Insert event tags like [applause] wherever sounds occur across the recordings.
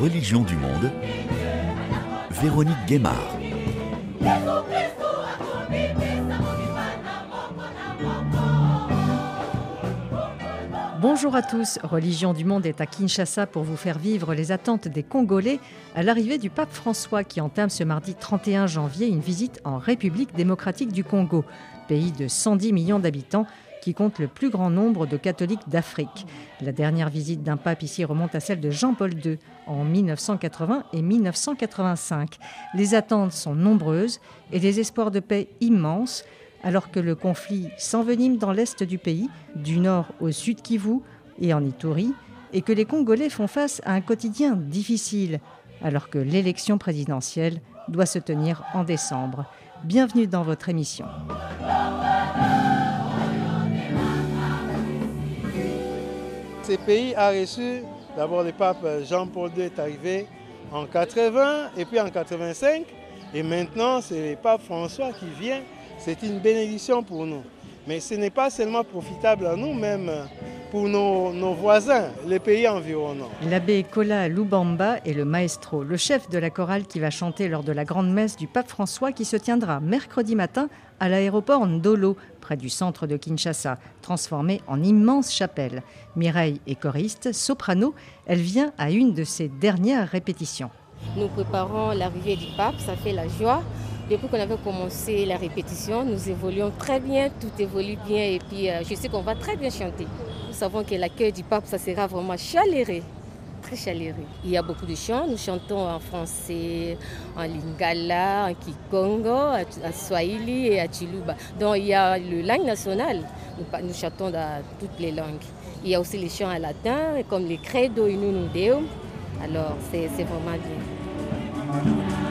Religion du monde, Véronique Guémard. Bonjour à tous, Religion du Monde est à Kinshasa pour vous faire vivre les attentes des Congolais à l'arrivée du pape François qui entame ce mardi 31 janvier une visite en République démocratique du Congo, pays de 110 millions d'habitants qui compte le plus grand nombre de catholiques d'Afrique. La dernière visite d'un pape ici remonte à celle de Jean-Paul II en 1980 et 1985. Les attentes sont nombreuses et les espoirs de paix immenses alors que le conflit s'envenime dans l'est du pays, du nord au sud Kivu et en Ituri, et que les Congolais font face à un quotidien difficile, alors que l'élection présidentielle doit se tenir en décembre. Bienvenue dans votre émission. Ce pays a reçu, d'abord le pape Jean-Paul II est arrivé en 80 et puis en 85, et maintenant c'est le pape François qui vient c'est une bénédiction pour nous. Mais ce n'est pas seulement profitable à nous, même pour nos, voisins, les pays environnants. L'abbé Kola Lubamba est le maestro, le chef de la chorale qui va chanter lors de la grande messe du pape François qui se tiendra mercredi matin à l'aéroport Ndolo, près du centre de Kinshasa, transformé en immense chapelle. Mireille est choriste, soprano, elle vient à une de ses dernières répétitions. Nous préparons l'arrivée du pape, ça fait la joie. Depuis qu'on avait commencé la répétition, nous évoluons très bien, tout évolue bien et puis euh, je sais qu'on va très bien chanter. Nous savons que l'accueil du pape, ça sera vraiment chaleureux, très chaleureux. Il y a beaucoup de chants, nous chantons en français, en lingala, en kikongo, en swahili et à chiluba. Donc il y a le langue nationale, nous, chantons dans toutes les langues. Il y a aussi les chants en latin, comme les credo in deum. Alors c'est vraiment bien.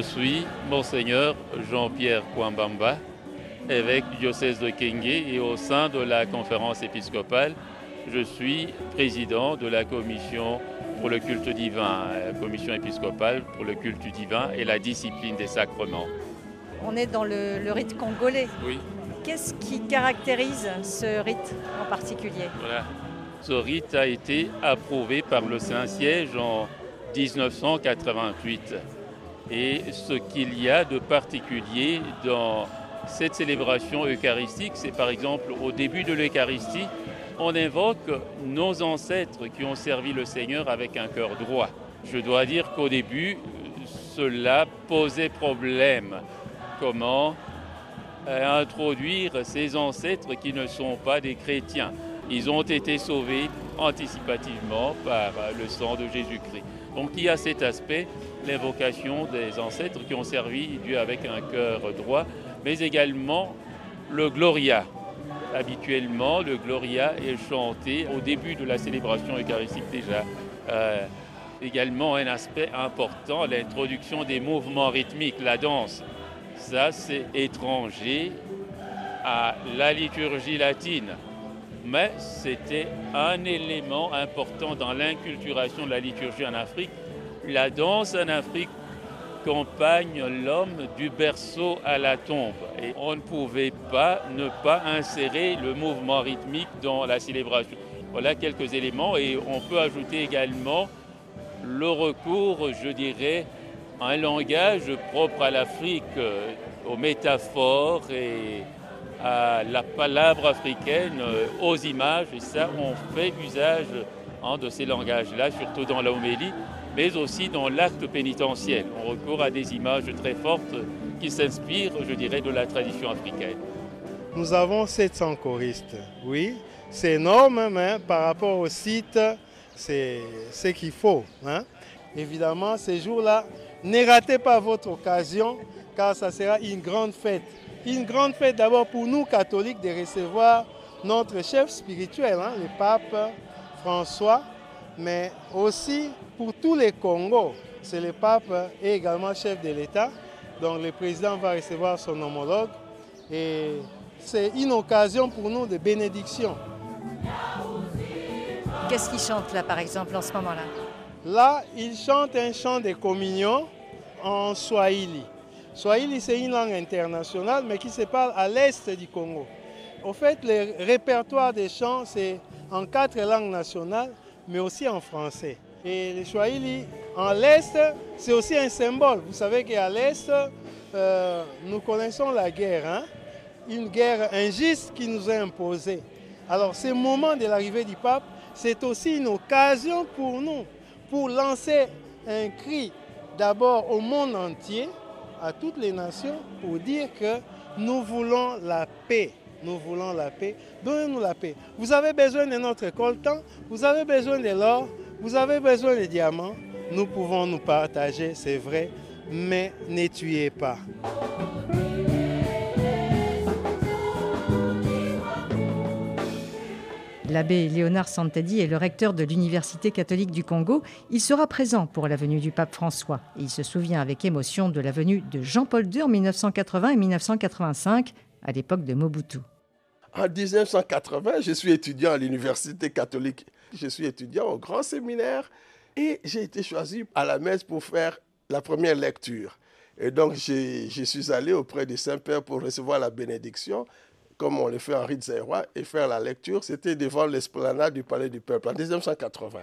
Je suis Monseigneur Jean-Pierre Kwambamba, évêque du diocèse de Kenge et au sein de la conférence épiscopale, je suis président de la commission pour le culte divin, la commission épiscopale pour le culte divin et la discipline des sacrements. On est dans le, rite congolais. Oui. Qu'est-ce qui caractérise ce rite en particulier? Voilà. Ce rite a été approuvé par le Saint-Siège en 1988. Et ce qu'il y a de particulier dans cette célébration eucharistique, c'est par exemple au début de l'Eucharistie, on invoque nos ancêtres qui ont servi le Seigneur avec un cœur droit. Je dois dire qu'au début, cela posait problème. Comment euh, introduire ces ancêtres qui ne sont pas des chrétiens? Ils ont été sauvés anticipativement par le sang de Jésus-Christ. Donc il y a cet aspect l'invocation des ancêtres qui ont servi Dieu avec un cœur droit, mais également le Gloria. Habituellement, le Gloria est chanté au début de la célébration eucharistique déjà. Euh, également un aspect important, l'introduction des mouvements rythmiques, la danse. Ça, c'est étranger à la liturgie latine. Mais c'était un élément important dans l'inculturation de la liturgie en Afrique la danse en Afrique accompagne l'homme du berceau à la tombe. Et on ne pouvait pas ne pas insérer le mouvement rythmique dans la célébration. Voilà quelques éléments et on peut ajouter également le recours, je dirais, à un langage propre à l'Afrique, euh, aux métaphores et à la palabre africaine, euh, aux images. Et ça, on fait usage hein, de ces langages-là, surtout dans la homélie mais aussi dans l'acte pénitentiel. On recourt à des images très fortes qui s'inspirent, je dirais, de la tradition africaine. Nous avons 700 choristes, oui. C'est énorme, mais par rapport au site, c'est ce qu'il faut. Hein. Évidemment, ces jours-là, ne ratez pas votre occasion, car ça sera une grande fête. Une grande fête d'abord pour nous catholiques de recevoir notre chef spirituel, hein, le pape François, mais aussi pour tous les Congos. C'est le pape et également chef de l'État. Donc le président va recevoir son homologue et c'est une occasion pour nous de bénédiction. Qu'est-ce qu'ils chantent là, par exemple, en ce moment-là? Là, ils chantent un chant de communion en Swahili. Swahili, c'est une langue internationale, mais qui se parle à l'est du Congo. Au fait, le répertoire des chants, c'est en quatre langues nationales, mais aussi en français. Et le Swahili, en l'est, c'est aussi un symbole. Vous savez qu'à l'est, euh, nous connaissons la guerre, hein? une guerre injuste qui nous est imposée. Alors, ce moment de l'arrivée du pape, c'est aussi une occasion pour nous, pour lancer un cri d'abord au monde entier, à toutes les nations, pour dire que nous voulons la paix. Nous voulons la paix. Donnez-nous la paix. Vous avez besoin de notre coltan, vous avez besoin de l'or, vous avez besoin de diamants. Nous pouvons nous partager, c'est vrai, mais ne tuez pas. L'abbé Léonard Santadi est le recteur de l'Université catholique du Congo. Il sera présent pour la venue du pape François. il se souvient avec émotion de la venue de Jean-Paul II en 1980 et 1985, à l'époque de Mobutu. En 1980, je suis étudiant à l'Université catholique. Je suis étudiant au grand séminaire et j'ai été choisi à la messe pour faire la première lecture. Et donc, je suis allé auprès du Saint-Père pour recevoir la bénédiction comme on le fait en rite et faire la lecture, c'était devant l'esplanade du Palais du Peuple en 1980.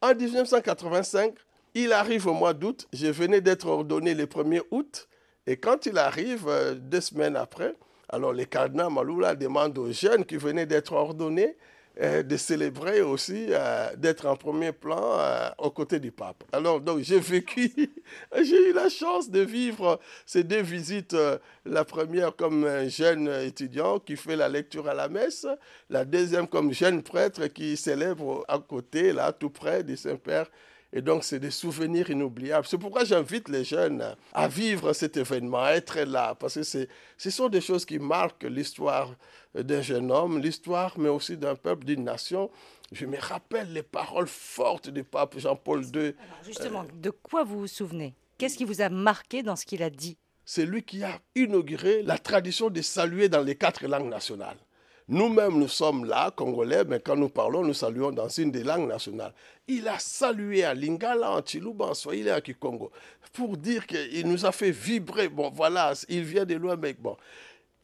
En 1985, il arrive au mois d'août, je venais d'être ordonné le 1er août, et quand il arrive, euh, deux semaines après, alors le cardinal Maloula demande aux jeunes qui venaient d'être ordonnés de célébrer aussi, euh, d'être en premier plan euh, aux côtés du pape. Alors, donc, j'ai vécu, [laughs] j'ai eu la chance de vivre ces deux visites. la première comme un jeune étudiant qui fait la lecture à la messe, la deuxième comme jeune prêtre qui célèbre à côté, là, tout près du Saint-Père. Et donc, c'est des souvenirs inoubliables. C'est pourquoi j'invite les jeunes à vivre cet événement, à être là, parce que ce sont des choses qui marquent l'histoire d'un jeune homme, l'histoire, mais aussi d'un peuple, d'une nation. Je me rappelle les paroles fortes du pape Jean-Paul II. justement, de quoi vous vous souvenez? Qu'est-ce qui vous a marqué dans ce qu'il a dit? C'est lui qui a inauguré la tradition de saluer dans les quatre langues nationales. Nous-mêmes, nous sommes là, Congolais, mais quand nous parlons, nous saluons dans une des langues nationales. Il a salué à Lingala, en Chiluba, en Swahili, en Kikongo, pour dire qu'il nous a fait vibrer. Bon, voilà, il vient de loin, mais bon.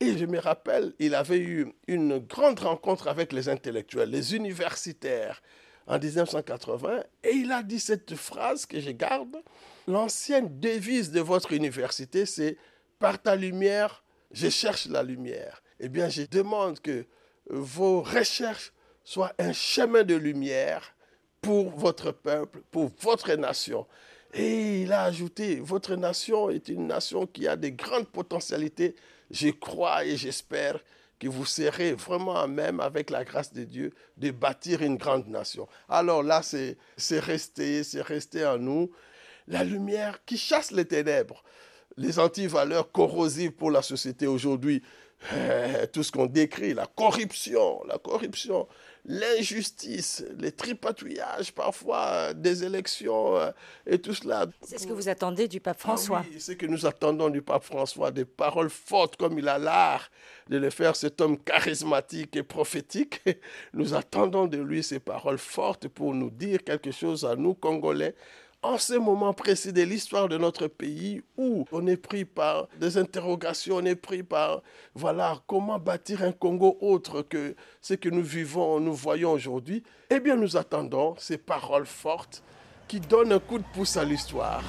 Et je me rappelle, il avait eu une grande rencontre avec les intellectuels, les universitaires, en 1980, et il a dit cette phrase que je garde. L'ancienne devise de votre université, c'est Par ta lumière, je cherche la lumière eh bien, je demande que vos recherches soient un chemin de lumière pour votre peuple, pour votre nation. Et il a ajouté, votre nation est une nation qui a de grandes potentialités. Je crois et j'espère que vous serez vraiment à même, avec la grâce de Dieu, de bâtir une grande nation. Alors là, c'est resté, c'est resté en nous la lumière qui chasse les ténèbres, les antivaleurs corrosives pour la société aujourd'hui. Eh, tout ce qu'on décrit, la corruption, la corruption, l'injustice, les tripatouillages parfois des élections euh, et tout cela. C'est ce que vous attendez du pape François. Ah oui, c'est ce que nous attendons du pape François, des paroles fortes comme il a l'art de le faire, cet homme charismatique et prophétique. [laughs] Nous attendons de lui ces paroles fortes pour nous dire quelque chose à nous, Congolais, en ce moment précis de l'histoire de notre pays où on est pris par des interrogations, on est pris par, voilà, comment bâtir un Congo autre que ce que nous vivons, nous voyons aujourd'hui, eh bien nous attendons ces paroles fortes qui donnent un coup de pouce à l'histoire.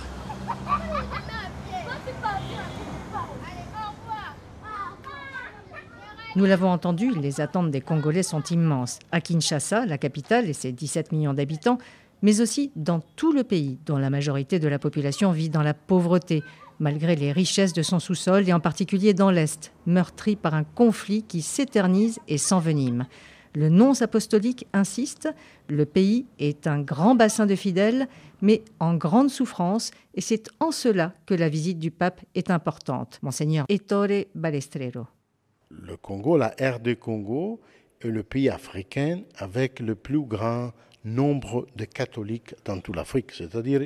Nous l'avons entendu, les attentes des Congolais sont immenses. À Kinshasa, la capitale et ses 17 millions d'habitants, mais aussi dans tout le pays, dont la majorité de la population vit dans la pauvreté, malgré les richesses de son sous-sol, et en particulier dans l'Est, meurtri par un conflit qui s'éternise et s'envenime. Le nonce apostolique insiste, le pays est un grand bassin de fidèles, mais en grande souffrance, et c'est en cela que la visite du pape est importante. Monseigneur Ettore Balestrero. Le Congo, la RD Congo, est le pays africain avec le plus grand nombre de catholiques dans toute l'Afrique. C'est-à-dire,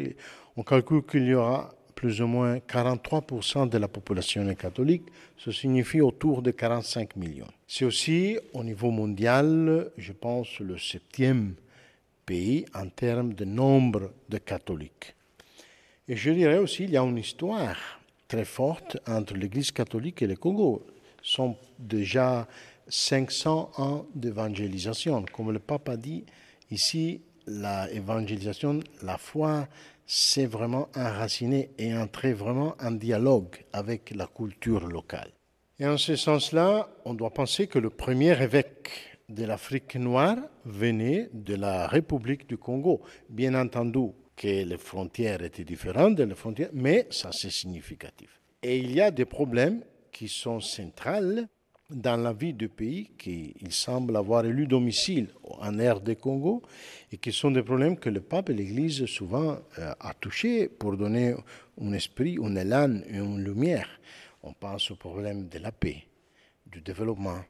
on calcule qu'il y aura plus ou moins 43% de la population catholique, ce signifie autour de 45 millions. C'est aussi, au niveau mondial, je pense, le septième pays en termes de nombre de catholiques. Et je dirais aussi qu'il y a une histoire très forte entre l'Église catholique et le Congo. Ce sont déjà 500 ans d'évangélisation. Comme le pape a dit, ici, l'évangélisation, la foi, c'est vraiment enraciné et entrer vraiment en dialogue avec la culture locale. Et en ce sens-là, on doit penser que le premier évêque de l'Afrique noire venait de la République du Congo. Bien entendu que les frontières étaient différentes des frontières, mais ça c'est significatif. Et il y a des problèmes qui sont centrales dans la vie du pays, qui il semble avoir élu domicile en air de Congo, et qui sont des problèmes que le pape et l'Église souvent euh, a touchés pour donner un esprit, un élan une lumière. On pense au problème de la paix, du développement,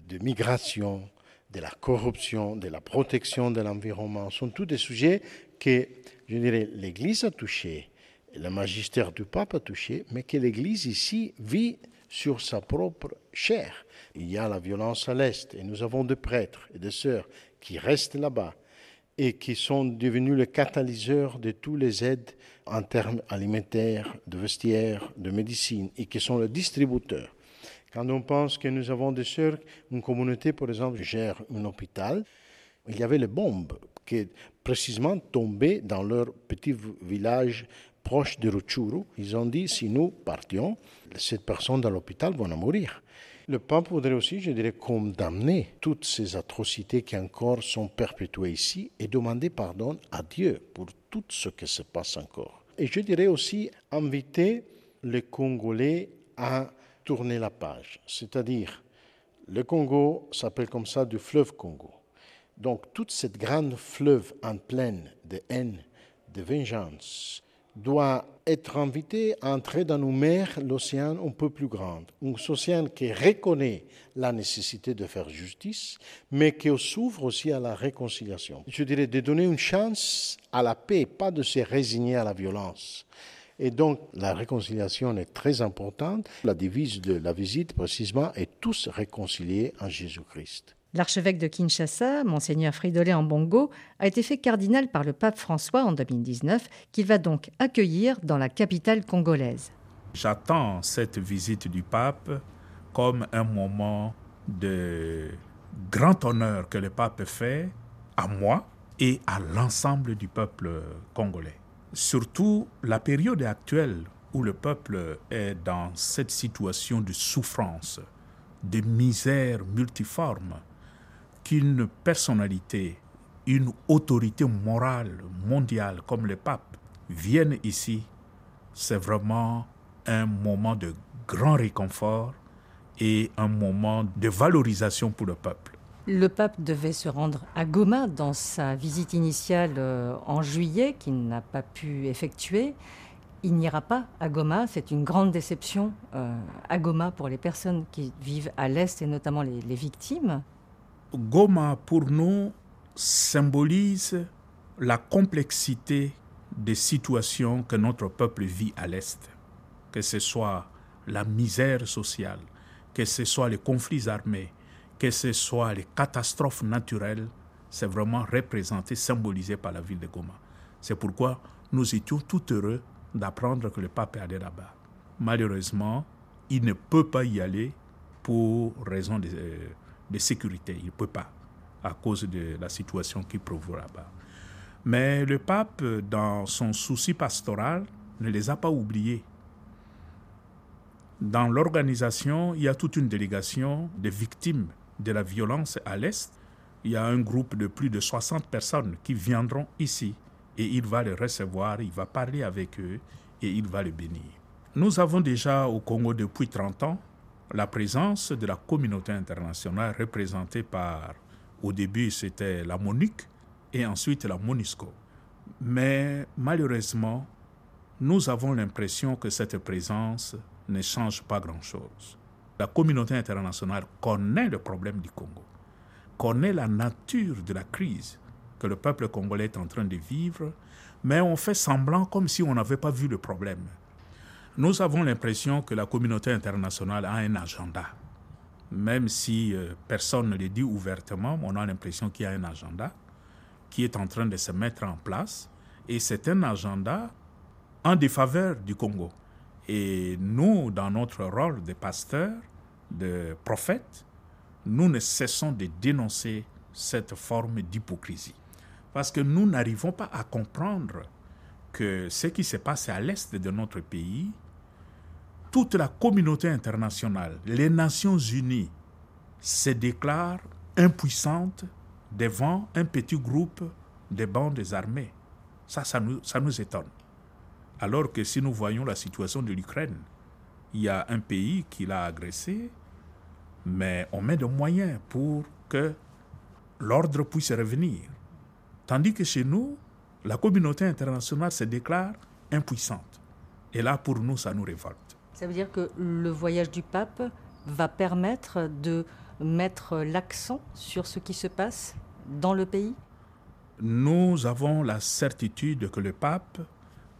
de migration, de la corruption, de la protection de l'environnement. Ce sont tous des sujets que, je dirais, l'Église a touchés, le magistère du pape a touché, mais que l'Église ici vit sur sa propre chair. Il y a la violence à l'Est et nous avons des prêtres et des sœurs qui restent là-bas et qui sont devenus le catalyseur de tous les aides en termes alimentaires, de vestiaires, de médecine et qui sont le distributeur. Quand on pense que nous avons des sœurs, une communauté, par exemple, gère un hôpital, il y avait les bombes qui précisément tombaient dans leur petit village proche de Rutshuru. Ils ont dit, si nous partions, cette personne dans l'hôpital va mourir. Le pape voudrait aussi, je dirais, condamner toutes ces atrocités qui encore sont perpétuées ici et demander pardon à Dieu pour tout ce qui se passe encore. Et je dirais aussi inviter les Congolais à tourner la page, c'est-à-dire le Congo s'appelle comme ça du fleuve Congo. Donc toute cette grande fleuve en pleine de haine, de vengeance, doit être invité à entrer dans nos mers l'océan un peu plus grand. Un océan qui reconnaît la nécessité de faire justice, mais qui s'ouvre aussi à la réconciliation. Je dirais de donner une chance à la paix, pas de se résigner à la violence. Et donc la réconciliation est très importante. La devise de la visite précisément est tous réconciliés en Jésus-Christ. L'archevêque de Kinshasa, Monseigneur Fridolin Ambongo, a été fait cardinal par le pape François en 2019, qu'il va donc accueillir dans la capitale congolaise. J'attends cette visite du pape comme un moment de grand honneur que le pape fait à moi et à l'ensemble du peuple congolais. Surtout la période actuelle où le peuple est dans cette situation de souffrance, de misère multiforme, qu'une personnalité, une autorité morale mondiale comme le pape vienne ici, c'est vraiment un moment de grand réconfort et un moment de valorisation pour le peuple. Le pape devait se rendre à Goma dans sa visite initiale euh, en juillet, qu'il n'a pas pu effectuer. Il n'ira pas à Goma, c'est une grande déception euh, à Goma pour les personnes qui vivent à l'Est et notamment les, les victimes. Goma, pour nous, symbolise la complexité des situations que notre peuple vit à l'Est, que ce soit la misère sociale, que ce soit les conflits armés, que ce soit les catastrophes naturelles, c'est vraiment représenté, symbolisé par la ville de Goma. C'est pourquoi nous étions tout heureux d'apprendre que le pape est allé là-bas. Malheureusement, il ne peut pas y aller pour raison de, euh, de sécurité. Il ne peut pas, à cause de la situation qui provoque là-bas. Mais le pape, dans son souci pastoral, ne les a pas oubliés. Dans l'organisation, il y a toute une délégation de victimes de la violence à l'Est. Il y a un groupe de plus de 60 personnes qui viendront ici et il va les recevoir, il va parler avec eux et il va les bénir. Nous avons déjà au Congo depuis 30 ans la présence de la communauté internationale représentée par, au début c'était la MONUC et ensuite la MONUSCO. Mais malheureusement, nous avons l'impression que cette présence ne change pas grand-chose. La communauté internationale connaît le problème du Congo, connaît la nature de la crise que le peuple congolais est en train de vivre, mais on fait semblant comme si on n'avait pas vu le problème. Nous avons l'impression que la communauté internationale a un agenda. Même si euh, personne ne le dit ouvertement, on a l'impression qu'il y a un agenda. qui est en train de se mettre en place et c'est un agenda en défaveur du Congo. Et nous, dans notre rôle de pasteur, de prophète, nous ne cessons de dénoncer cette forme d'hypocrisie. Parce que nous n'arrivons pas à comprendre que ce qui se passe à l'est de notre pays, toute la communauté internationale, les Nations Unies, se déclarent impuissantes devant un petit groupe de bandes armées. Ça, ça nous, étonne. Alors que si nous voyons la situation de l'Ukraine, il y a un pays qui l'a agressé, mais on met des moyens pour que l'ordre puisse revenir. Tandis que chez nous, la communauté internationale se déclare impuissante. Et là, pour nous, ça nous révolte. Ça veut dire que le voyage du pape va permettre de mettre l'accent sur ce qui se passe dans le pays? Nous avons la certitude que le pape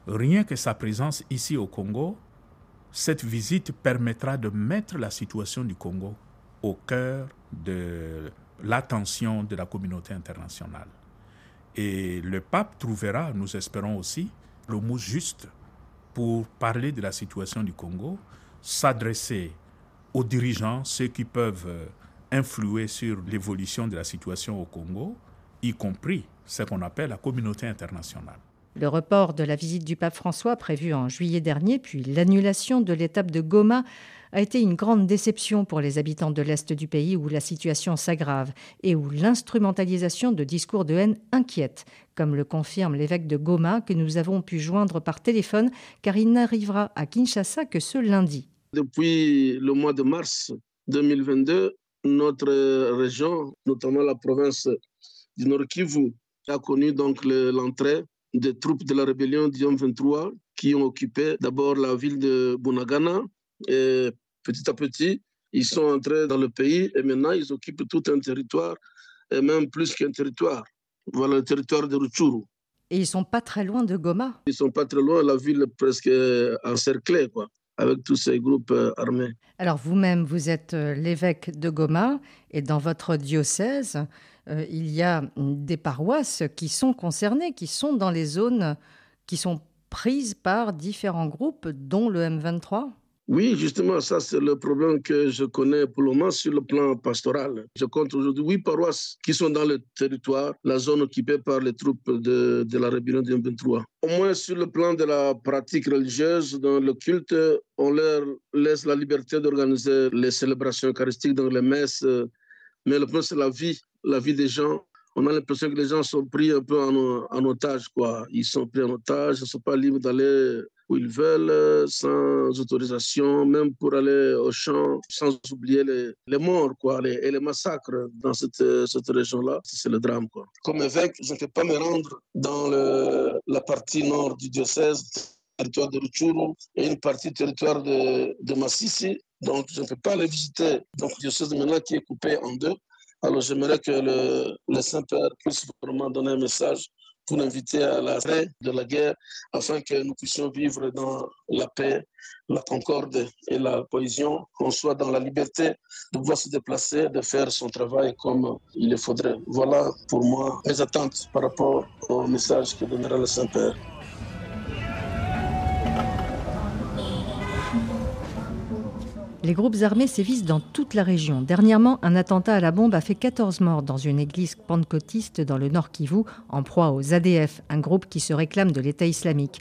Rien que sa présence ici au Congo, cette visite permettra de mettre la situation du Congo au cœur de l'attention de la communauté internationale. Et le pape trouvera, nous espérons aussi, le mot juste pour parler de la situation du Congo, s'adresser aux dirigeants, ceux qui peuvent influer sur l'évolution de la situation au Congo, y compris ce qu'on appelle la communauté internationale. Le report de la visite du pape François prévu en juillet dernier, puis l'annulation de l'étape de Goma a été une grande déception pour les habitants de l'Est du pays où la situation s'aggrave et où l'instrumentalisation de discours de haine inquiète, comme le confirme l'évêque de Goma que nous avons pu joindre par téléphone car il n'arrivera à Kinshasa que ce lundi. Depuis le mois de mars 2022, notre région, notamment la province du Nord Kivu, a connu donc l'entrée des troupes de la rébellion du 23 qui ont occupé d'abord la ville de Bunagana et petit à petit, ils sont entrés dans le pays et maintenant ils occupent tout un territoire et même plus qu'un territoire. Voilà le territoire de Rutshuru. Et ils sont pas très loin de Goma. Ils sont pas très loin, la ville est presque encerclée quoi avec tous ces groupes euh, armés. Alors vous-même, vous êtes euh, l'évêque de Goma et dans votre diocèse, euh, il y a des paroisses qui sont concernées, qui sont dans les zones qui sont prises par différents groupes, dont le M23 oui, justement, ça c'est le problème que je connais pour le moment sur le plan pastoral. Je compte aujourd'hui huit paroisses qui sont dans le territoire, la zone occupée par les troupes de, de la rébellion du M23. Au moins sur le plan de la pratique religieuse, dans le culte, on leur laisse la liberté d'organiser les célébrations eucharistiques dans les messes, mais le problème c'est la vie la vie des gens. On a l'impression que les gens sont pris un peu en, otage, quoi. Ils sont pris en otage, ils ne sont pas libres d'aller où ils veulent, sans autorisation, même pour aller au champ, sans oublier les, morts, quoi, et les massacres dans cette, région-là. C'est le drame, quoi. Comme évêque, je ne peux pas me rendre dans la partie nord du diocèse, territoire de Rutshuru, et une partie du territoire de, Massissi. Donc, je ne peux pas les visiter. Donc, le diocèse maintenant qui est coupé en deux. Alors j'aimerais que le, Saint-Père puisse vraiment donner un message pour inviter à l'arrêt de la guerre afin que nous puissions vivre dans la paix, la concorde et la cohésion, qu'on soit dans la liberté de pouvoir se déplacer, de faire son travail comme il le faudrait. Voilà pour moi les attentes par rapport au message que donnera le Saint-Père. Les groupes armés sévissent dans toute la région. Dernièrement, un attentat à la bombe a fait 14 morts dans une église pentecôtiste dans le nord Kivu, en proie aux ADF, un groupe qui se réclame de l'État islamique.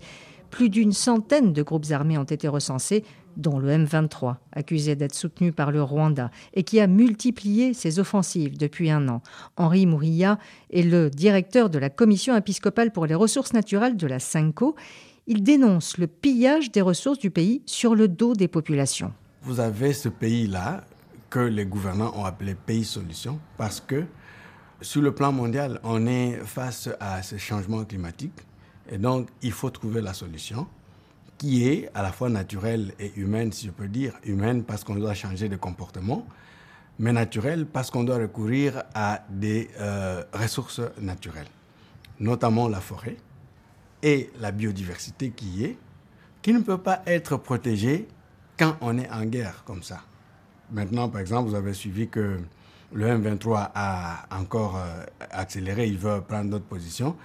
Plus d'une centaine de groupes armés ont été recensés, dont le M23, accusé d'être soutenu par le Rwanda et qui a multiplié ses offensives depuis un an. Henri Mouria est le directeur de la Commission épiscopale pour les ressources naturelles de la SENCO. Il dénonce le pillage des ressources du pays sur le dos des populations vous avez ce pays-là que les gouvernants ont appelé pays solution parce que sur le plan mondial, on est face à ce changement climatique et donc il faut trouver la solution qui est à la fois naturelle et humaine, si je peux dire. Humaine parce qu'on doit changer de comportement, mais naturelle parce qu'on doit recourir à des euh, ressources naturelles, notamment la forêt et la biodiversité qui est, qui ne peut pas être protégée quand on est en guerre comme ça. Maintenant, par exemple, vous avez suivi que le M23 a encore euh, accéléré, il veut prendre d'autres positions,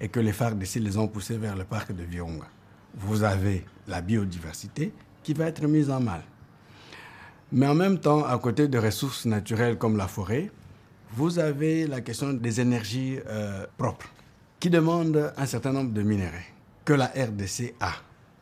et que les FARDC les ont poussés vers le parc de Virunga. Vous avez la biodiversité qui va être mise en mal. Mais en même temps, à côté de ressources naturelles comme la forêt, vous avez la question des énergies euh, propres, qui demandent un certain nombre de minéraux que la RDC a.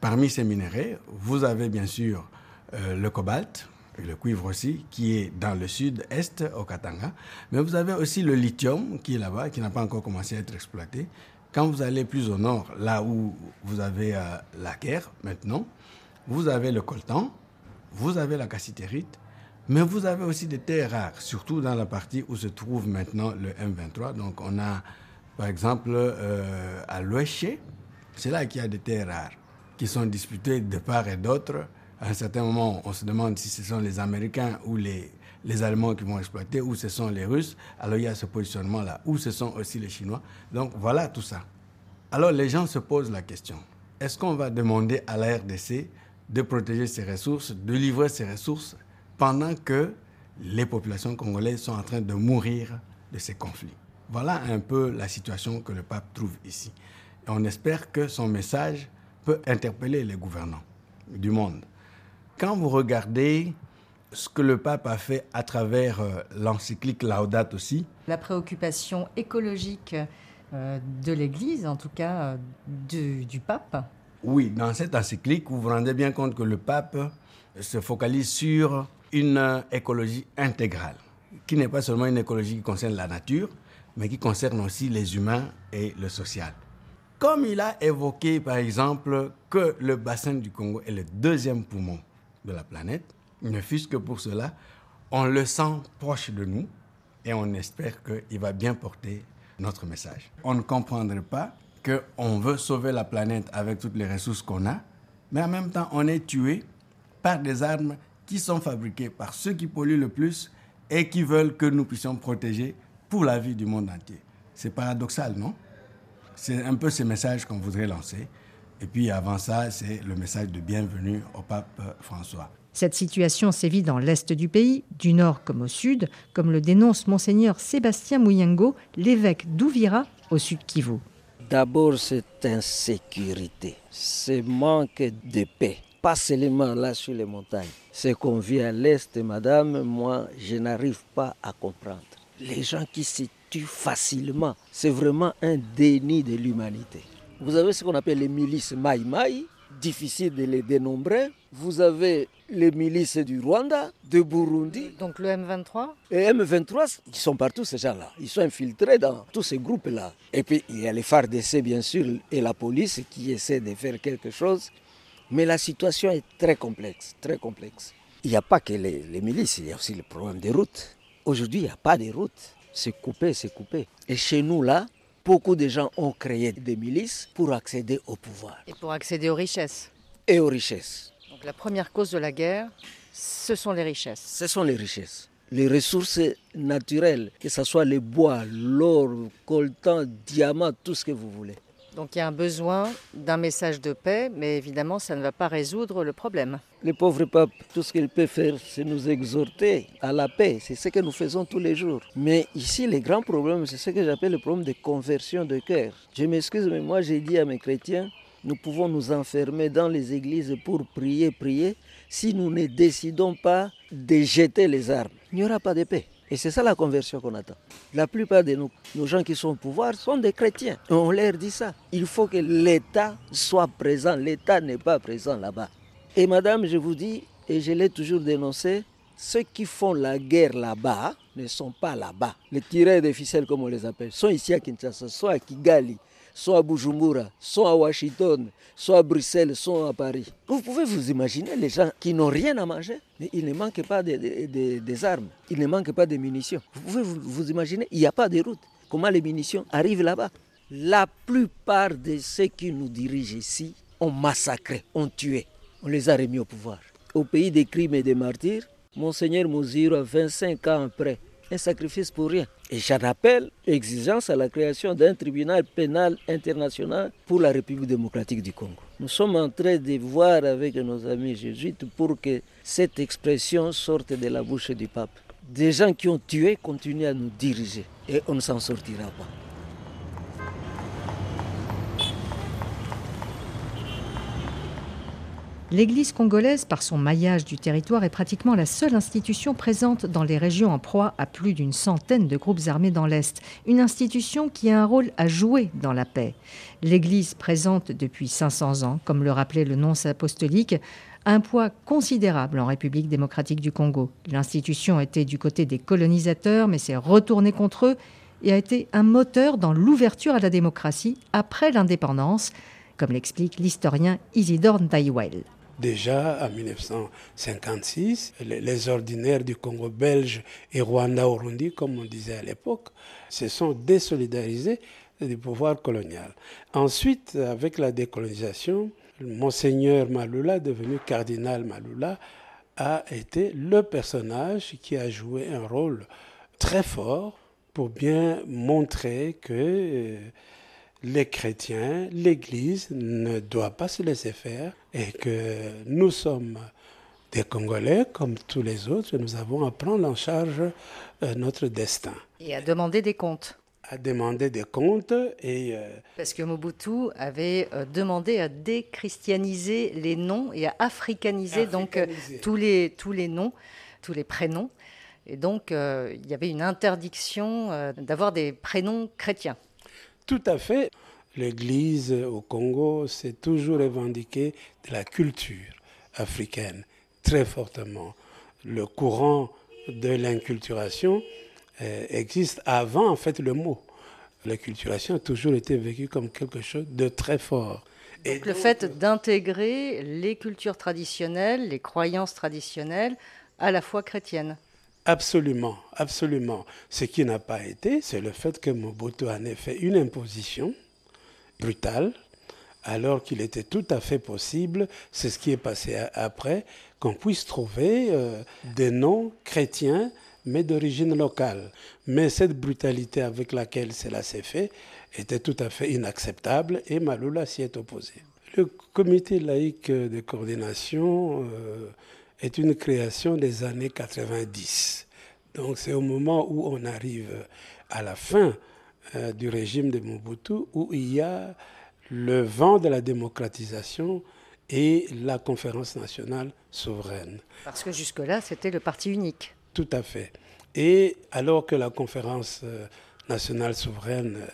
Parmi ces minéraux, vous avez bien sûr euh, le cobalt, et le cuivre aussi, qui est dans le sud-est, au Katanga. Mais vous avez aussi le lithium, qui est là-bas, qui n'a pas encore commencé à être exploité. Quand vous allez plus au nord, là où vous avez euh, la guerre maintenant, vous avez le coltan, vous avez la cassitérite, mais vous avez aussi des terres rares, surtout dans la partie où se trouve maintenant le M23. Donc on a, par exemple, euh, à l'ouest, c'est là qu'il y a des terres rares qui sont disputées de part et d'autre à un certain moment, on se demande si ce sont les Américains ou les, les Allemands qui vont exploiter, ou ce sont les Russes. Alors il y a ce positionnement-là, ou ce sont aussi les Chinois. Donc voilà tout ça. Alors les gens se posent la question, est-ce qu'on va demander à la RDC de protéger ses ressources, de livrer ses ressources, pendant que les populations congolaises sont en train de mourir de ces conflits? Voilà un peu la situation que le pape trouve ici. Et on espère que son message peut interpeller les gouvernants du monde. Quand vous regardez ce que le pape a fait à travers euh, l'encyclique Laudate aussi. La préoccupation écologique euh, de l'Église, en tout cas euh, du pape. Oui, dans cette encyclique, vous vous rendez bien compte que le pape se focalise sur une écologie intégrale, qui n'est pas seulement une écologie qui concerne la nature, mais qui concerne aussi les humains et le social. Comme il a évoqué, par exemple, que le bassin du Congo est le deuxième poumon de la planète, ne fût-ce que pour cela, on le sent proche de nous et on espère qu'il va bien porter notre message. On ne comprendrait pas qu'on veut sauver la planète avec toutes les ressources qu'on a, mais en même temps, on est tué par des armes qui sont fabriquées par ceux qui polluent le plus et qui veulent que nous puissions protéger pour la vie du monde entier. C'est paradoxal, non? C'est un peu ce message qu'on voudrait lancer. Et puis avant ça, c'est le message de bienvenue au pape François. Cette situation sévit dans l'est du pays, du nord comme au sud, comme le dénonce monseigneur Sébastien Mouyengo, l'évêque d'Ouvira, au sud Kivu. D'abord, cette insécurité, ce manque de paix, pas seulement là sur les montagnes. Ce qu'on vit à l'est, madame, moi, je n'arrive pas à comprendre. Les gens qui se tuent facilement, c'est vraiment un déni de l'humanité. Vous avez ce qu'on appelle les milices Maï difficile de les dénombrer. Vous avez les milices du Rwanda, de Burundi. Donc le M23 Et M23, ils sont partout ces gens-là. Ils sont infiltrés dans tous ces groupes-là. Et puis il y a les FARDC bien sûr et la police qui essaient de faire quelque chose. Mais la situation est très complexe, très complexe. Il n'y a pas que les, les milices, il y a aussi le problème des routes. Aujourd'hui, il n'y a pas de routes. C'est coupé, c'est coupé. Et chez nous, là, beaucoup de gens ont créé des milices pour accéder au pouvoir. Et pour accéder aux richesses. Et aux richesses. Donc la première cause de la guerre, ce sont les richesses. Ce sont les richesses. Les ressources naturelles, que ce soit les bois, l'or, coltan, diamant, tout ce que vous voulez. Donc il y a un besoin d'un message de paix, mais évidemment ça ne va pas résoudre le problème. Le pauvre pape, tout ce qu'il peut faire, c'est nous exhorter à la paix. C'est ce que nous faisons tous les jours. Mais ici, le grand problème, c'est ce que j'appelle le problème de conversion de cœur. Je m'excuse, mais moi j'ai dit à mes chrétiens, nous pouvons nous enfermer dans les églises pour prier, prier, si nous ne décidons pas de jeter les armes. Il n'y aura pas de paix. Et c'est ça la conversion qu'on attend. La plupart de nos, nos, gens qui sont au pouvoir sont des chrétiens. On leur dit ça. Il faut que l'État soit présent. L'État n'est pas présent là-bas. Et madame, je vous dis, et je l'ai toujours dénoncé, ceux qui font la guerre là-bas ne sont pas là-bas. Les tireurs de ficelles, comme on les appelle, sont ici à Kinshasa, soit à Kigali, soit à Bujumbura, soit à Washington, soit à Bruxelles, soit à Paris. Vous pouvez vous imaginer les gens qui n'ont rien à manger, mais il ne manque pas de, de, de, des armes, il ne manque pas de munitions. Vous pouvez vous, vous imaginer, il n'y a pas de route. Comment les munitions arrivent là-bas? La plupart de ceux qui nous dirigent ici ont massacré, ont tué. On les a remis au pouvoir. Au pays des crimes et des martyrs, Monseigneur Mouziro, 25 ans après, un sacrifice pour rien. Et j'en appelle exigence à la création d'un tribunal pénal international pour la République démocratique du Congo. Nous sommes en train de voir avec nos amis jésuites pour que cette expression sorte de la bouche du pape. des gens qui ont tué continuent à nous diriger et on ne s'en sortira pas. L'Église congolaise, par son maillage du territoire, est pratiquement la seule institution présente dans les régions en proie à plus d'une centaine de groupes armés dans l'Est. Une institution qui a un rôle à jouer dans la paix. L'Église, présente depuis 500 ans, comme le rappelait le nonce apostolique, un poids considérable en République démocratique du Congo. L'institution était du côté des colonisateurs, mais s'est retournée contre eux et a été un moteur dans l'ouverture à la démocratie après l'indépendance, comme l'explique l'historien Isidore Ndaiwel. Déjà en 1956, les ordinaires du Congo belge et Rwanda-Urundi, comme on disait à l'époque, se sont désolidarisés du pouvoir colonial. Ensuite, avec la décolonisation, Monseigneur Malula, devenu cardinal Malula, a été le personnage qui a joué un rôle très fort pour bien montrer que euh, les chrétiens, l'Église ne doit pas se laisser faire et que nous sommes des Congolais comme tous les autres, nous avons à prendre en charge euh, notre destin. Et à demander des comptes à demander des comptes et euh, parce que Mobutu avait euh, demandé à déchristianiser les noms et à africaniser, donc tous les tous les noms, tous les prénoms et donc il y avait une interdiction d'avoir des prénoms chrétiens. Tout à fait. L'Église au Congo s'est toujours revendiquée de la culture africaine très fortement. Le courant de l'inculturation euh, existe avant en fait le mot. L'acculturation a toujours été vécue comme quelque chose de très fort. Et donc, le fait d'intégrer les cultures traditionnelles, les croyances traditionnelles à la foi chrétienne. Absolument, absolument. Ce qui n'a pas été, c'est le fait que Mobutu en ait fait une imposition brutale, alors qu'il était tout à fait possible, c'est ce qui est passé après, qu'on puisse trouver euh, des noms chrétiens, mais d'origine locale. Mais cette brutalité avec laquelle cela s'est fait était tout à fait inacceptable et Maloula s'y est opposé. Le comité laïque de coordination euh, est une création des années 90. Donc c'est au moment où on arrive à la fin euh, du régime de Mobutu où il y a le vent de la démocratisation et la conférence nationale souveraine. Parce que jusque-là, c'était le parti unique. Tout à fait. Et alors que la conférence euh, nationale souveraine euh,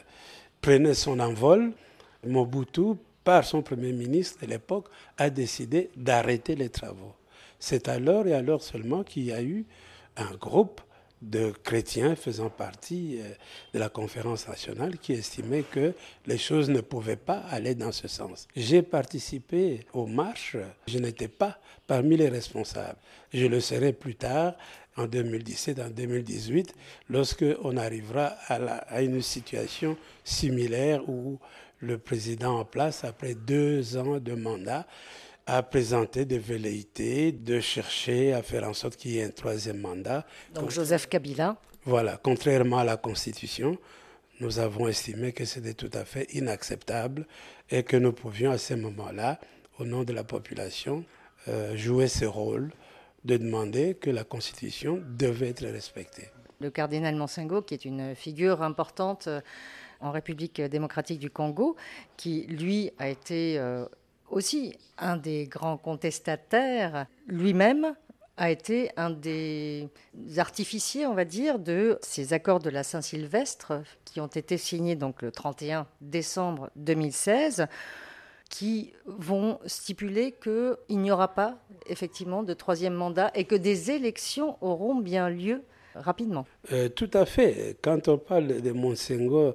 prenait son envol, Mobutu, par son premier ministre de l'époque, a décidé d'arrêter les travaux. C'est alors et alors seulement qu'il y a eu un groupe de chrétiens faisant partie euh, de la conférence nationale qui estimaient que les choses ne pouvaient pas aller dans ce sens. J'ai participé aux marches, je n'étais pas parmi les responsables. Je le serai plus tard, en 2017, en 2018, lorsque on arrivera à, à une situation similaire où le président en place, après deux ans de mandat, à présenter des velléités, de chercher à faire en sorte qu'il y ait un troisième mandat. Donc Joseph Kabila Voilà, contrairement à la Constitution, nous avons estimé que c'était tout à fait inacceptable et que nous pouvions à ce moment-là, au nom de la population, euh, jouer ce rôle de demander que la Constitution devait être respectée. Le cardinal Monsengo, qui est une figure importante euh, en République démocratique du Congo, qui lui a été euh, aussi un des grands contestataires, lui-même a été un des artificiers, on va dire, de ces accords de la Saint-Sylvestre qui ont été signés donc le 31 décembre 2016 qui vont stipuler qu'il n'y aura pas effectivement de troisième mandat et que des élections auront bien lieu rapidement. Euh, tout à fait. Quand on parle de Monsengo,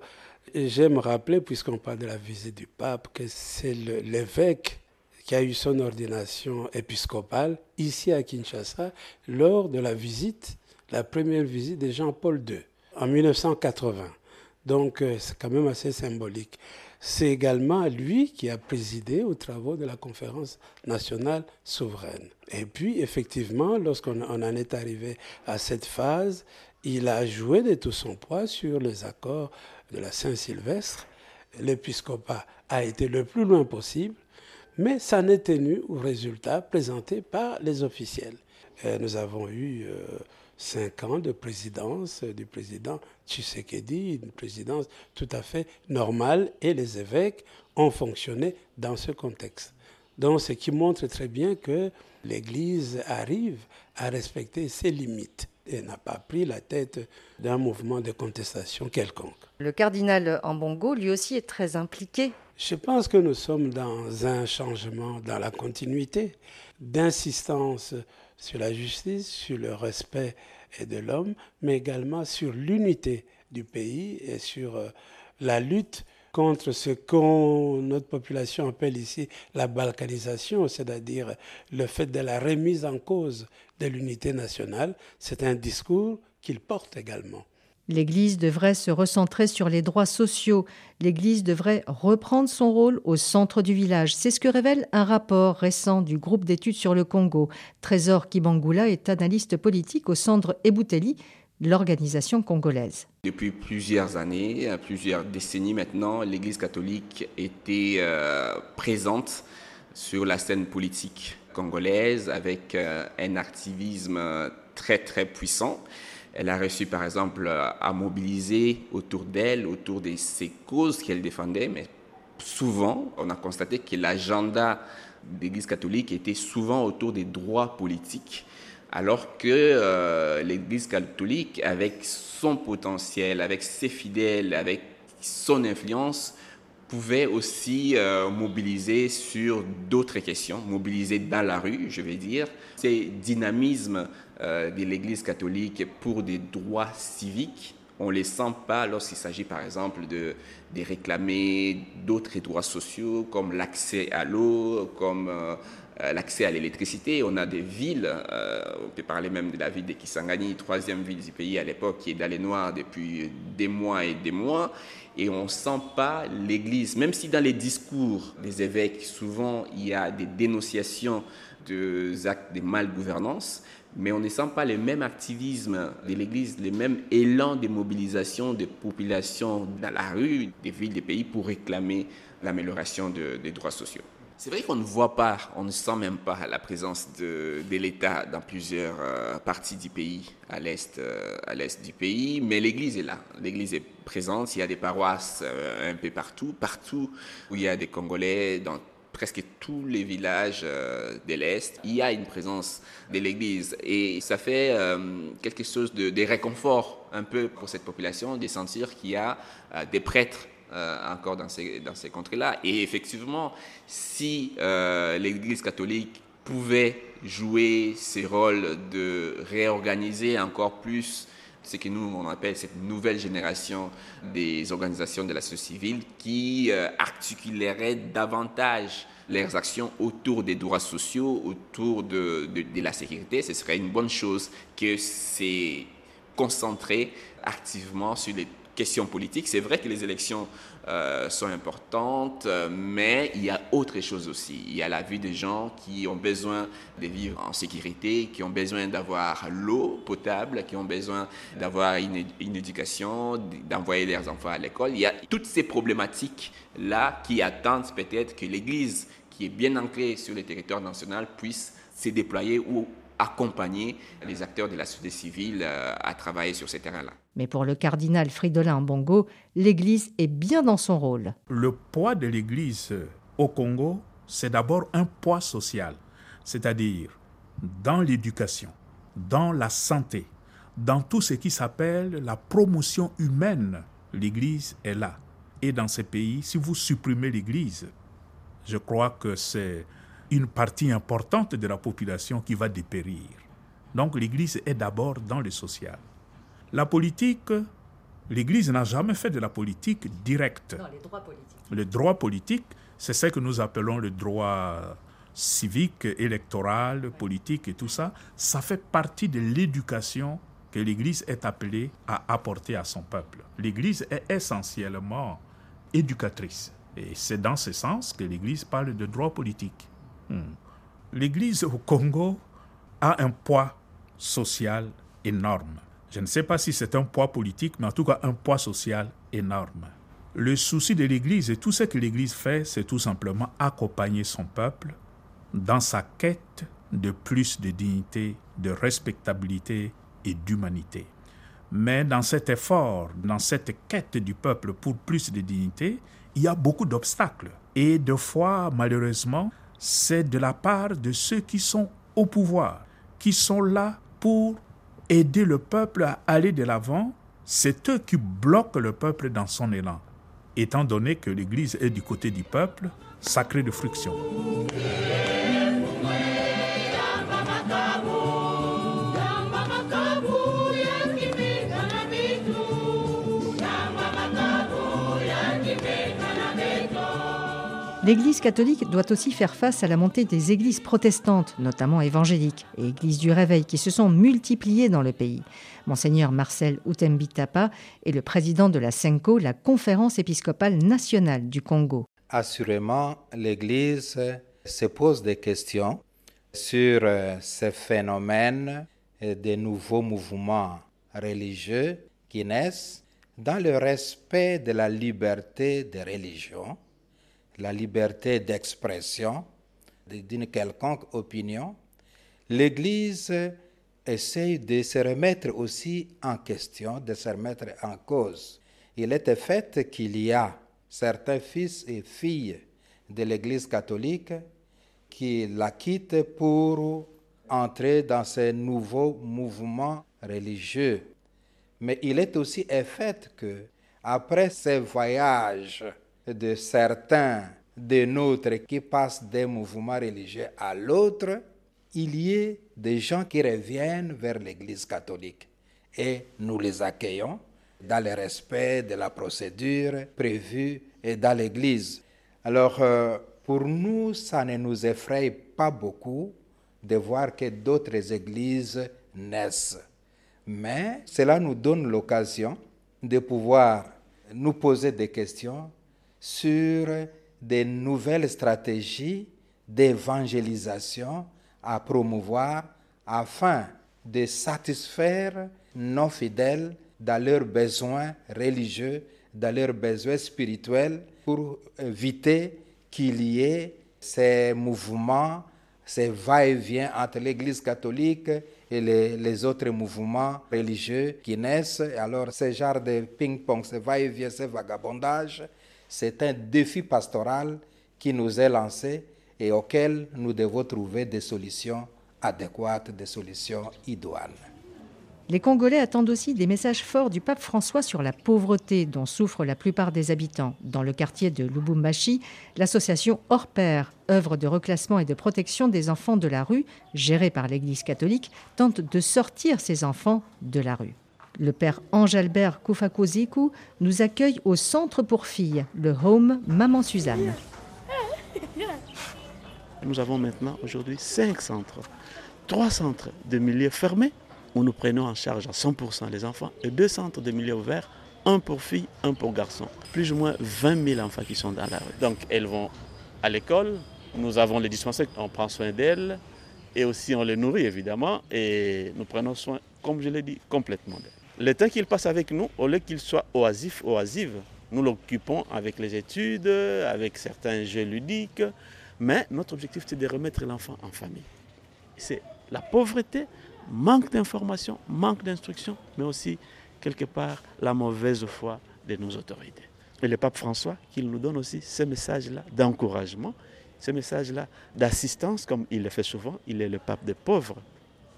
J'aime rappeler, puisqu'on parle de la visite du pape, que c'est l'évêque qui a eu son ordination épiscopale ici à Kinshasa lors de la visite, la première visite de Jean-Paul II en 1980. Donc euh, c'est quand même assez symbolique. C'est également lui qui a présidé aux travaux de la conférence nationale souveraine. Et puis effectivement, lorsqu'on en est arrivé à cette phase, il a joué de tout son poids sur les accords de la Saint-Sylvestre. L'épiscopat a été le plus loin possible, mais ça n'est tenu au résultat présenté par les officiels. nous avons eu euh, cinq ans de présidence du président Tshisekedi, une présidence tout à fait normale, et les évêques ont fonctionné dans ce contexte. Donc, ce qui montre très bien que l'Église arrive à respecter ses limites et n'a pas pris la tête d'un mouvement de contestation quelconque. Le cardinal Ambongo, lui aussi, est très impliqué. Je pense que nous sommes dans un changement, dans la continuité d'insistance sur la justice, sur le respect de l'homme, mais également sur l'unité du pays et sur euh, la lutte contre ce que notre population appelle ici la balkanisation, c'est-à-dire le fait de la remise en cause de l'unité nationale. C'est un discours qu'il porte également. L'Église devrait se recentrer sur les droits sociaux. L'Église devrait reprendre son rôle au centre du village. C'est ce que révèle un rapport récent du groupe d'études sur le Congo. Trésor Kibangula est analyste politique au centre Ebouteli, l'organisation congolaise. Depuis plusieurs années, plusieurs décennies maintenant, l'Église catholique était euh, présente sur la scène politique congolaise avec euh, un activisme très très puissant. Elle a réussi, par exemple, à mobiliser autour d'elle, autour de ses causes qu'elle défendait, mais souvent, on a constaté que l'agenda de l'Église catholique était souvent autour des droits politiques, alors que euh, l'Église catholique, avec son potentiel, avec ses fidèles, avec son influence, pouvait aussi euh, mobiliser sur d'autres questions, mobiliser dans la rue, je vais dire. Ces dynamismes euh, de l'Église catholique pour des droits civiques, on ne les sent pas lorsqu'il s'agit par exemple de, réclamer d'autres droits sociaux comme l'accès à l'eau, comme euh, l'accès à l'électricité. On a des villes, euh, on peut parler même de la ville de Kisangani, troisième ville du pays à l'époque, qui est dans les depuis des mois et des mois, et on sent pas l'Église, même si dans les discours des évêques, souvent il y a des dénonciations des actes de malgouvernance, mais on ne sent pas le même activisme de l'Église, le même élan de mobilisation des populations dans la rue, des villes, des pays pour réclamer l'amélioration des droits sociaux. C'est vrai qu'on ne voit pas, on ne sent même pas la présence de, l'État dans plusieurs euh, parties du pays, à l'est, euh, à l'est du pays, mais l'Église est là. L'Église est présente. Il y a des paroisses euh, un peu partout, partout où il y a des Congolais, dans presque tous les villages euh, de l'Est, il y a une présence de l'Église. Et ça fait euh, quelque chose de, réconfort un peu pour cette population de sentir qu'il y a euh, des prêtres encore dans ces, dans ces contrées-là. Et effectivement, si l'Église catholique pouvait jouer ce rôle de réorganiser encore plus ce que nous on appelle cette nouvelle génération des organisations de la société civile qui euh, articulerait davantage leurs actions autour des droits sociaux, autour de, de la sécurité. Ce serait une bonne chose que c'est concentré activement sur les question politique. C'est vrai que les élections euh, sont importantes, mais il y a autre chose aussi. Il y a la vie des gens qui ont besoin de vivre en sécurité, qui ont besoin d'avoir l'eau potable, qui ont besoin d'avoir une, une, éducation, d'envoyer leurs enfants à l'école. Il y a toutes ces problématiques-là qui attendent peut-être que l'Église, qui est bien ancrée sur le territoire national, puisse se déployer ou accompagner les acteurs de la société civile euh, à travailler sur ces terrains-là. Mais pour le cardinal Fridolin Mbongo, l'Église est bien dans son rôle. Le poids de l'Église au Congo, c'est d'abord un poids social, c'est-à-dire dans l'éducation, dans la santé, dans tout ce qui s'appelle la promotion humaine. L'Église est là. Et dans ces pays, si vous supprimez l'Église, je crois que c'est une partie importante de la population qui va dépérir. Donc l'Église est d'abord dans le social. La politique, l'Église n'a jamais fait de la politique directe. Non, les droits politiques. Le droit politique, c'est ce que nous appelons le droit civique, électoral, politique et tout ça. Ça fait partie de l'éducation que l'Église est appelée à apporter à son peuple. L'Église est essentiellement éducatrice. Et c'est dans ce sens que l'Église parle de droit politique. Hmm. L'Église au Congo a un poids social énorme. Je ne sais pas si c'est un poids politique, mais en tout cas un poids social énorme. Le souci de l'Église et tout ce que l'Église fait, c'est tout simplement accompagner son peuple dans sa quête de plus de dignité, de respectabilité et d'humanité. Mais dans cet effort, dans cette quête du peuple pour plus de dignité, il y a beaucoup d'obstacles. Et de fois, malheureusement, c'est de la part de ceux qui sont au pouvoir, qui sont là pour aider le peuple à aller de l'avant. C'est eux qui bloquent le peuple dans son élan. Étant donné que l'Église est du côté du peuple, sacré de friction. L'Église catholique doit aussi faire face à la montée des églises protestantes, notamment évangéliques, et églises du réveil, qui se sont multipliées dans le pays. Monseigneur Marcel Outembitapa est le président de la CENCO, la Conférence épiscopale nationale du Congo. Assurément, l'Église se pose des questions sur euh, ces phénomènes des nouveaux mouvements religieux qui naissent dans le respect de la liberté des religions la liberté d'expression d'une quelconque opinion, l'Église essaye de se remettre aussi en question, de se remettre en cause. Il était fait qu'il y a certains fils et filles de l'Église catholique qui la quittent pour entrer dans ces nouveaux mouvements religieux. Mais il est aussi fait que, après ces voyages de certains de nôtres qui passent d'un mouvement religieux à l'autre, il y ait des gens qui reviennent vers l'Église catholique. Et nous les accueillons dans le respect de la procédure prévue dans l'Église. Alors, euh, pour nous, ça ne nous effraie pas beaucoup de voir que d'autres églises naissent. Mais cela nous donne l'occasion de pouvoir nous poser des questions sur des nouvelles stratégies d'évangélisation à promouvoir afin de satisfaire nos fidèles dans leurs besoins religieux, dans leurs besoins spirituels, pour éviter qu'il y ait ces mouvements, ces va-et-vient entre l'Église catholique et les, autres mouvements religieux qui naissent. Alors, ce genre de ping-pong, ce va-et-vient, ce vagabondage, c'est un défi pastoral qui nous est lancé et auquel nous devons trouver des solutions adéquates, des solutions idoines. Les Congolais attendent aussi des messages forts du pape François sur la pauvreté dont souffrent la plupart des habitants. Dans le quartier de Lubumbashi, l'association Hors Père, œuvre de reclassement et de protection des enfants de la rue, gérée par l'Église catholique, tente de sortir ces enfants de la rue. Le père Ange-Albert Koufakozikou nous accueille au centre pour filles, le home Maman Suzanne. Nous avons maintenant aujourd'hui cinq centres, trois centres de milieux fermés où nous prenons en charge à 100% les enfants et deux centres de milieux ouverts, un pour filles, un pour garçons. Plus ou moins 20 000 enfants qui sont dans la rue. Donc elles vont à l'école, nous avons les dispensaires, on prend soin d'elles et aussi on les nourrit évidemment et nous prenons soin, comme je l'ai dit, complètement d'elles. Le temps qu'il passe avec nous, au lieu qu'il soit oisif, oisive, nous l'occupons avec les études, avec certains jeux ludiques, mais notre objectif c'est de remettre l'enfant en famille. C'est la pauvreté, manque d'information, manque d'instruction, mais aussi quelque part la mauvaise foi de nos autorités. Et le pape François, qu'il nous donne aussi ce message-là d'encouragement, ce message-là d'assistance, comme il le fait souvent, il est le pape des pauvres.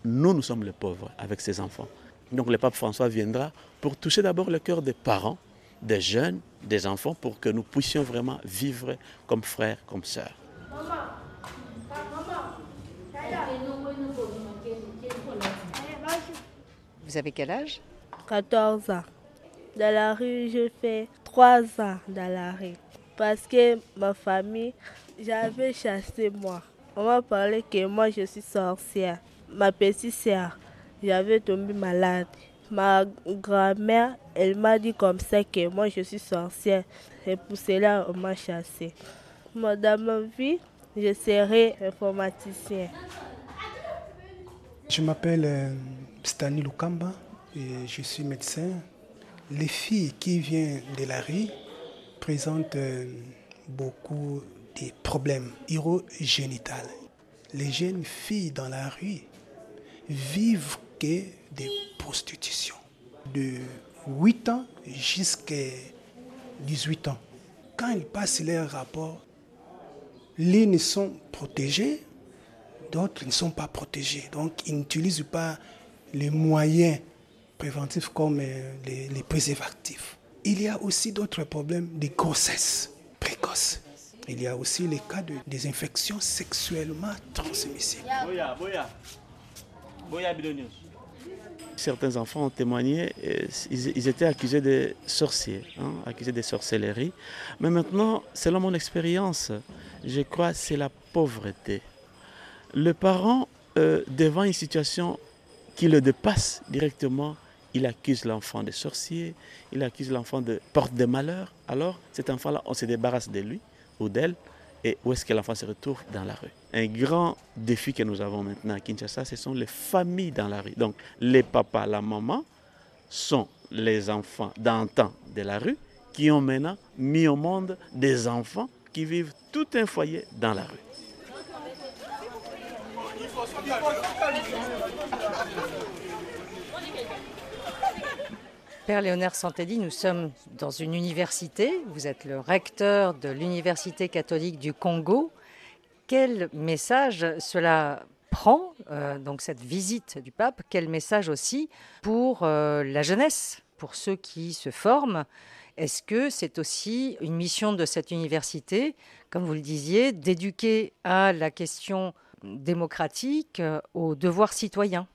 Nous, nous sommes les pauvres avec ses enfants. Donc le pape François viendra pour toucher d'abord le cœur des parents, des jeunes, des enfants, pour que nous puissions vraiment vivre comme frères, comme sœurs. Vous avez quel âge? 14 ans. Dans la rue, je fais 3 ans dans la rue. Parce que ma famille, j'avais chassé moi. On m'a parlé que moi je suis sorcière. Ma petite sœur, j'avais tombé malade. Ma grand-mère, elle m'a dit comme ça que moi je suis sorcière. Et pour cela, on m'a chassé. Moi, dans ma vie, je serai informaticien. Je m'appelle euh, Stani Lukamba et je suis médecin. Les filles qui viennent de la rue présentent euh, beaucoup de problèmes urogénitaux. Les jeunes filles dans la rue vivent que des prostitution. De 8 ans jusqu'à 18 ans. Quand ils passent leur rapport, les ne sont protégés, d'autres ne sont pas protégés. Donc ils n'utilisent pas les moyens préventifs comme euh, les, les préservatifs. Il y a aussi d'autres problèmes de grossesse précoce. Il y a aussi les cas de, des infections sexuellement transmissibles. Certains enfants ont témoigné, ils, étaient accusés de sorciers, hein, accusés de sorcellerie. Mais maintenant, selon mon expérience, je crois que c'est la pauvreté. Le parent, euh, devant une situation qui le dépasse directement, il accuse l'enfant de sorcier, il accuse l'enfant de porte de malheur. Alors, cet enfant-là, on se débarrasse de lui ou d'elle. Et où est-ce que l'enfant se retrouve Dans la rue? Un grand défi que nous avons maintenant à Kinshasa, ce sont les familles dans la rue. Donc, les papas, la maman sont les enfants d'antan de la rue qui ont maintenant mis au monde des enfants qui vivent tout un foyer dans la rue. Père Léonard Santelli, nous sommes dans une université. Vous êtes le recteur de l'Université catholique du Congo. Quel message cela prend, euh, donc cette visite du pape, quel message aussi pour euh, la jeunesse, pour ceux qui se forment? Est-ce que c'est aussi une mission de cette université, comme vous le disiez, d'éduquer à la question démocratique, euh, aux devoirs citoyens?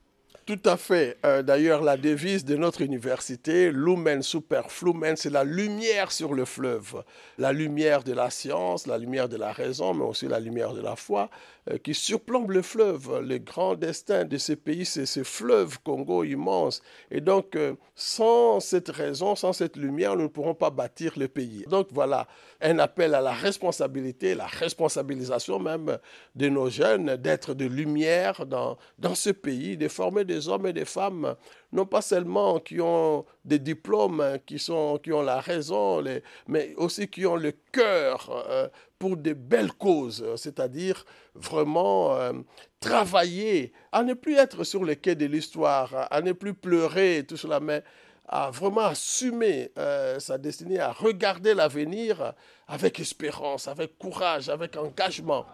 Tout à fait. Euh, d'ailleurs, la devise de notre université, Lumen Super Flumen, c'est la lumière sur le fleuve. La lumière de la science, la lumière de la raison, mais aussi la lumière de la foi, euh, qui surplombe le fleuve. Le grand destin de ce pays, c'est ce fleuve Congo immense. Et donc, euh, sans cette raison, sans cette lumière, nous ne pourrons pas bâtir le pays. Donc voilà, un appel à la responsabilité, la responsabilisation même de nos jeunes, d'être de lumière dans, dans ce pays, de former des hommes et des femmes, non pas seulement qui ont des diplômes, qui, sont, qui ont la raison, mais aussi qui ont le cœur euh, pour de belles causes, c'est-à-dire vraiment euh, travailler à ne plus être sur les quais de l'histoire, à ne plus pleurer, tout cela, mais à vraiment assumer euh, sa destinée, à regarder l'avenir avec espérance, avec courage, avec engagement.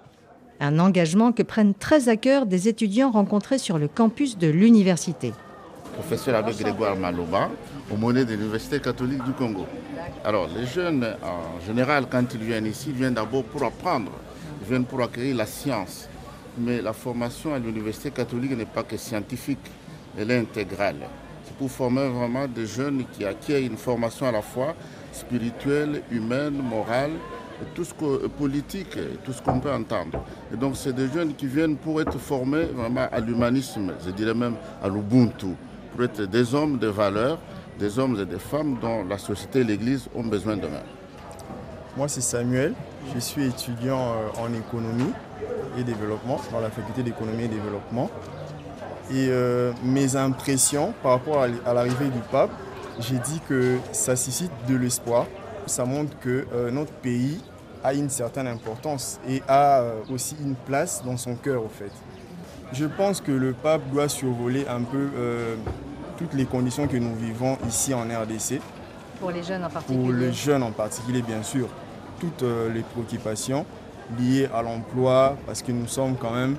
Un engagement que prennent très à cœur des étudiants rencontrés sur le campus de l'université. Professeur Abbé Grégoire Maloba, au monnaie de l'Université catholique du Congo. Alors, les jeunes, en général, quand ils viennent ici, ils viennent d'abord pour apprendre, ils viennent pour acquérir la science. Mais la formation à l'Université catholique n'est pas que scientifique, elle est intégrale pour former vraiment des jeunes qui acquièrent une formation à la fois spirituelle, humaine, morale, tout ce que, politique, tout ce qu'on peut entendre. Et donc c'est des jeunes qui viennent pour être formés vraiment à l'humanisme, je dirais même à l'Ubuntu, pour être des hommes de valeur, des hommes et des femmes dont la société et l'Église ont besoin demain. Moi c'est Samuel, je suis étudiant euh, en économie et développement dans la faculté d'économie et développement. Et euh, mes impressions par rapport à l'arrivée du pape, j'ai dit que ça suscite de l'espoir. Ça montre que euh, notre pays a une certaine importance et a euh, aussi une place dans son cœur au fait. Je pense que le pape doit survoler un peu toutes les conditions que nous vivons ici en RDC. Pour les jeunes en particulier Pour les jeunes en particulier, bien sûr. Toutes les préoccupations liées à l'emploi, parce que nous sommes quand même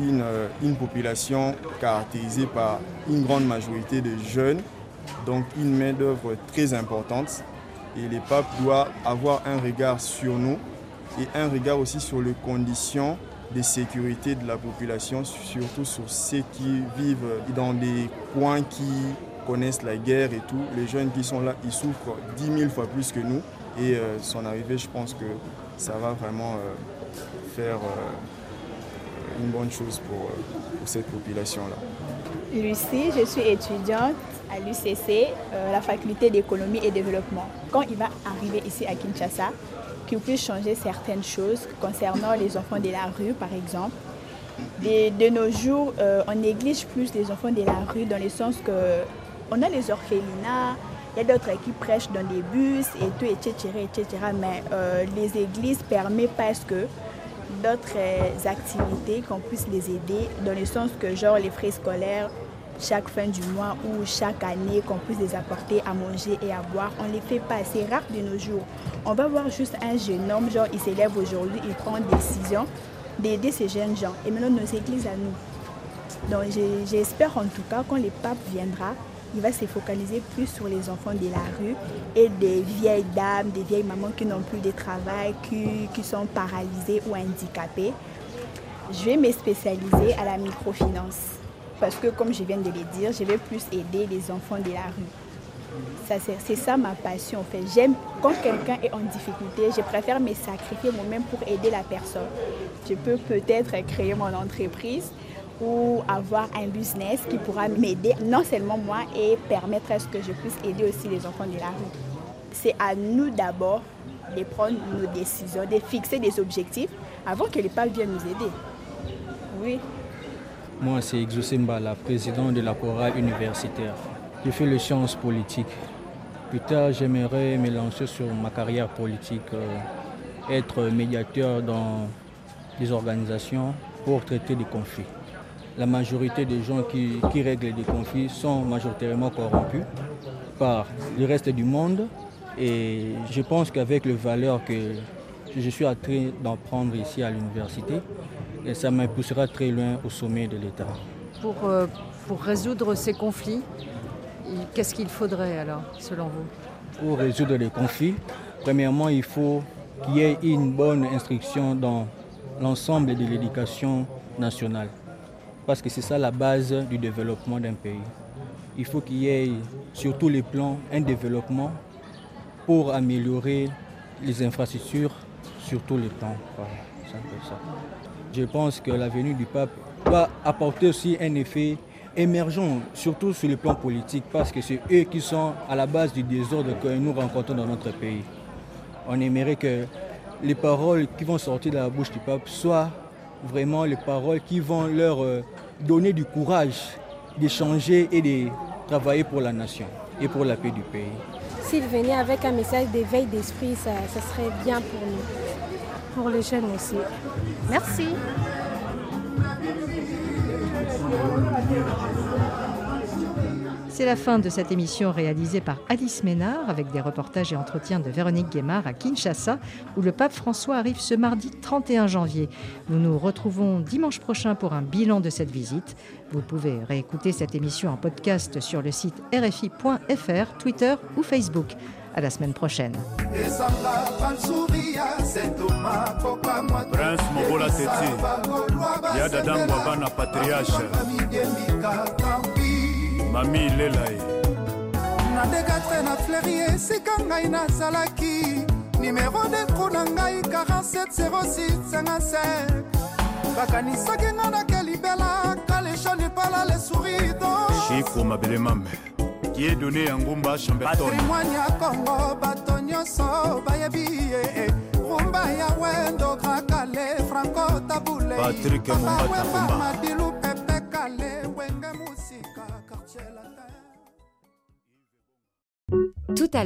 une, euh, une population caractérisée par une grande majorité de jeunes, donc une main-d'œuvre très importante. Et les papes doivent avoir un regard sur nous et un regard aussi sur les conditions de sécurité de la population, surtout sur ceux qui vivent dans des coins qui connaissent la guerre et tout. Les jeunes qui sont là, ils souffrent dix mille fois plus que nous. Et euh, son arrivée, je pense que ça va vraiment euh, faire une bonne chose euh, pour cette population-là. Lucie, je suis étudiante à l'UCC, euh, la faculté d'économie et développement. Quand il va arriver ici à Kinshasa, qu'il puisse changer certaines choses concernant les enfants de la rue, par exemple. De, nos jours, euh, on néglige plus les enfants de la rue dans le sens que on a les orphelinats, il y a d'autres qui prêchent dans des bus et tout, etc. etc. mais les églises permettent parce que d'autres activités qu'on puisse les aider, dans le sens que genre les frais scolaires chaque fin du mois ou chaque année qu'on puisse les apporter à manger et à boire. On les fait pas, c'est rare de nos jours. On va voir juste un jeune homme, genre il s'élève aujourd'hui, il prend une décision d'aider ces jeunes gens. Et maintenant nos églises à nous. Donc j'espère en tout cas quand le pape viendra, il va se focaliser plus sur les enfants de la rue et des vieilles dames, des vieilles mamans qui n'ont plus de travail, qui, qui sont paralysées ou handicapées. Je vais me spécialiser à la microfinance parce que comme je viens de le dire, je vais plus aider les enfants de la rue. C'est ça ma passion en fait. J'aime quand quelqu'un est en difficulté, je préfère me sacrifier moi-même pour aider la personne. Je peux peut-être créer mon entreprise ou avoir un business qui pourra m'aider, non seulement moi, et permettre à ce que je puisse aider aussi les enfants de la rue. C'est à nous d'abord de prendre nos décisions, de fixer des objectifs avant que les pape viennent nous aider. Oui. Moi, c'est Exosimba, la présidente de la chorale universitaire. J'ai fait les sciences politiques. Plus tard, j'aimerais me lancer sur ma carrière politique, euh, être médiateur dans des organisations pour traiter des conflits la majorité des gens qui, règlent des conflits sont majoritairement corrompus par le reste du monde. Et je pense qu'avec les valeurs que je suis en train d'apprendre ici à l'université, ça me poussera très loin au sommet de l'État. Pour, euh, pour résoudre ces conflits, qu'est-ce qu'il faudrait alors, selon vous? Pour résoudre les conflits, premièrement, il faut qu'il y ait une bonne instruction dans l'ensemble de l'éducation nationale parce que c'est ça la base du développement d'un pays. Il faut qu'il y ait sur tous les plans un développement pour améliorer les infrastructures sur tous les plans. ça. Je pense que la venue du pape va apporter aussi un effet émergent, surtout sur le plan politique, parce que c'est eux qui sont à la base du désordre que nous rencontrons dans notre pays. On aimerait que les paroles qui vont sortir de la bouche du pape soient vraiment les paroles qui vont leur euh, donner du courage d'échanger et de travailler pour la nation et pour la paix du pays. S'il venait avec un message d'éveil d'esprit, ça, ça serait bien pour nous, pour les jeunes aussi. Merci. C'est la fin de cette émission réalisée par Alice Ménard avec des reportages et entretiens de Véronique Guémard à Kinshasa où le pape François arrive ce mardi 31 janvier. Nous nous retrouvons dimanche prochain pour un bilan de cette visite. Vous pouvez réécouter cette émission en podcast sur le site rfi.fr, Twitter ou Facebook. À la semaine prochaine. Mami lela ye. Na dekatre na fleuri esika ngai nazalaki. Nimero detro na ngai 4706 bakanisaki nga nake libela kalesha lipala le sourido shiko mabele mame kie done ya ngumba chambertonpatrimoine ya kongo bato nyonso bayebi ye. Rumba ya wendo grakale franco tabule patrik mumbatakumba madilu pepe kale wenge Tout à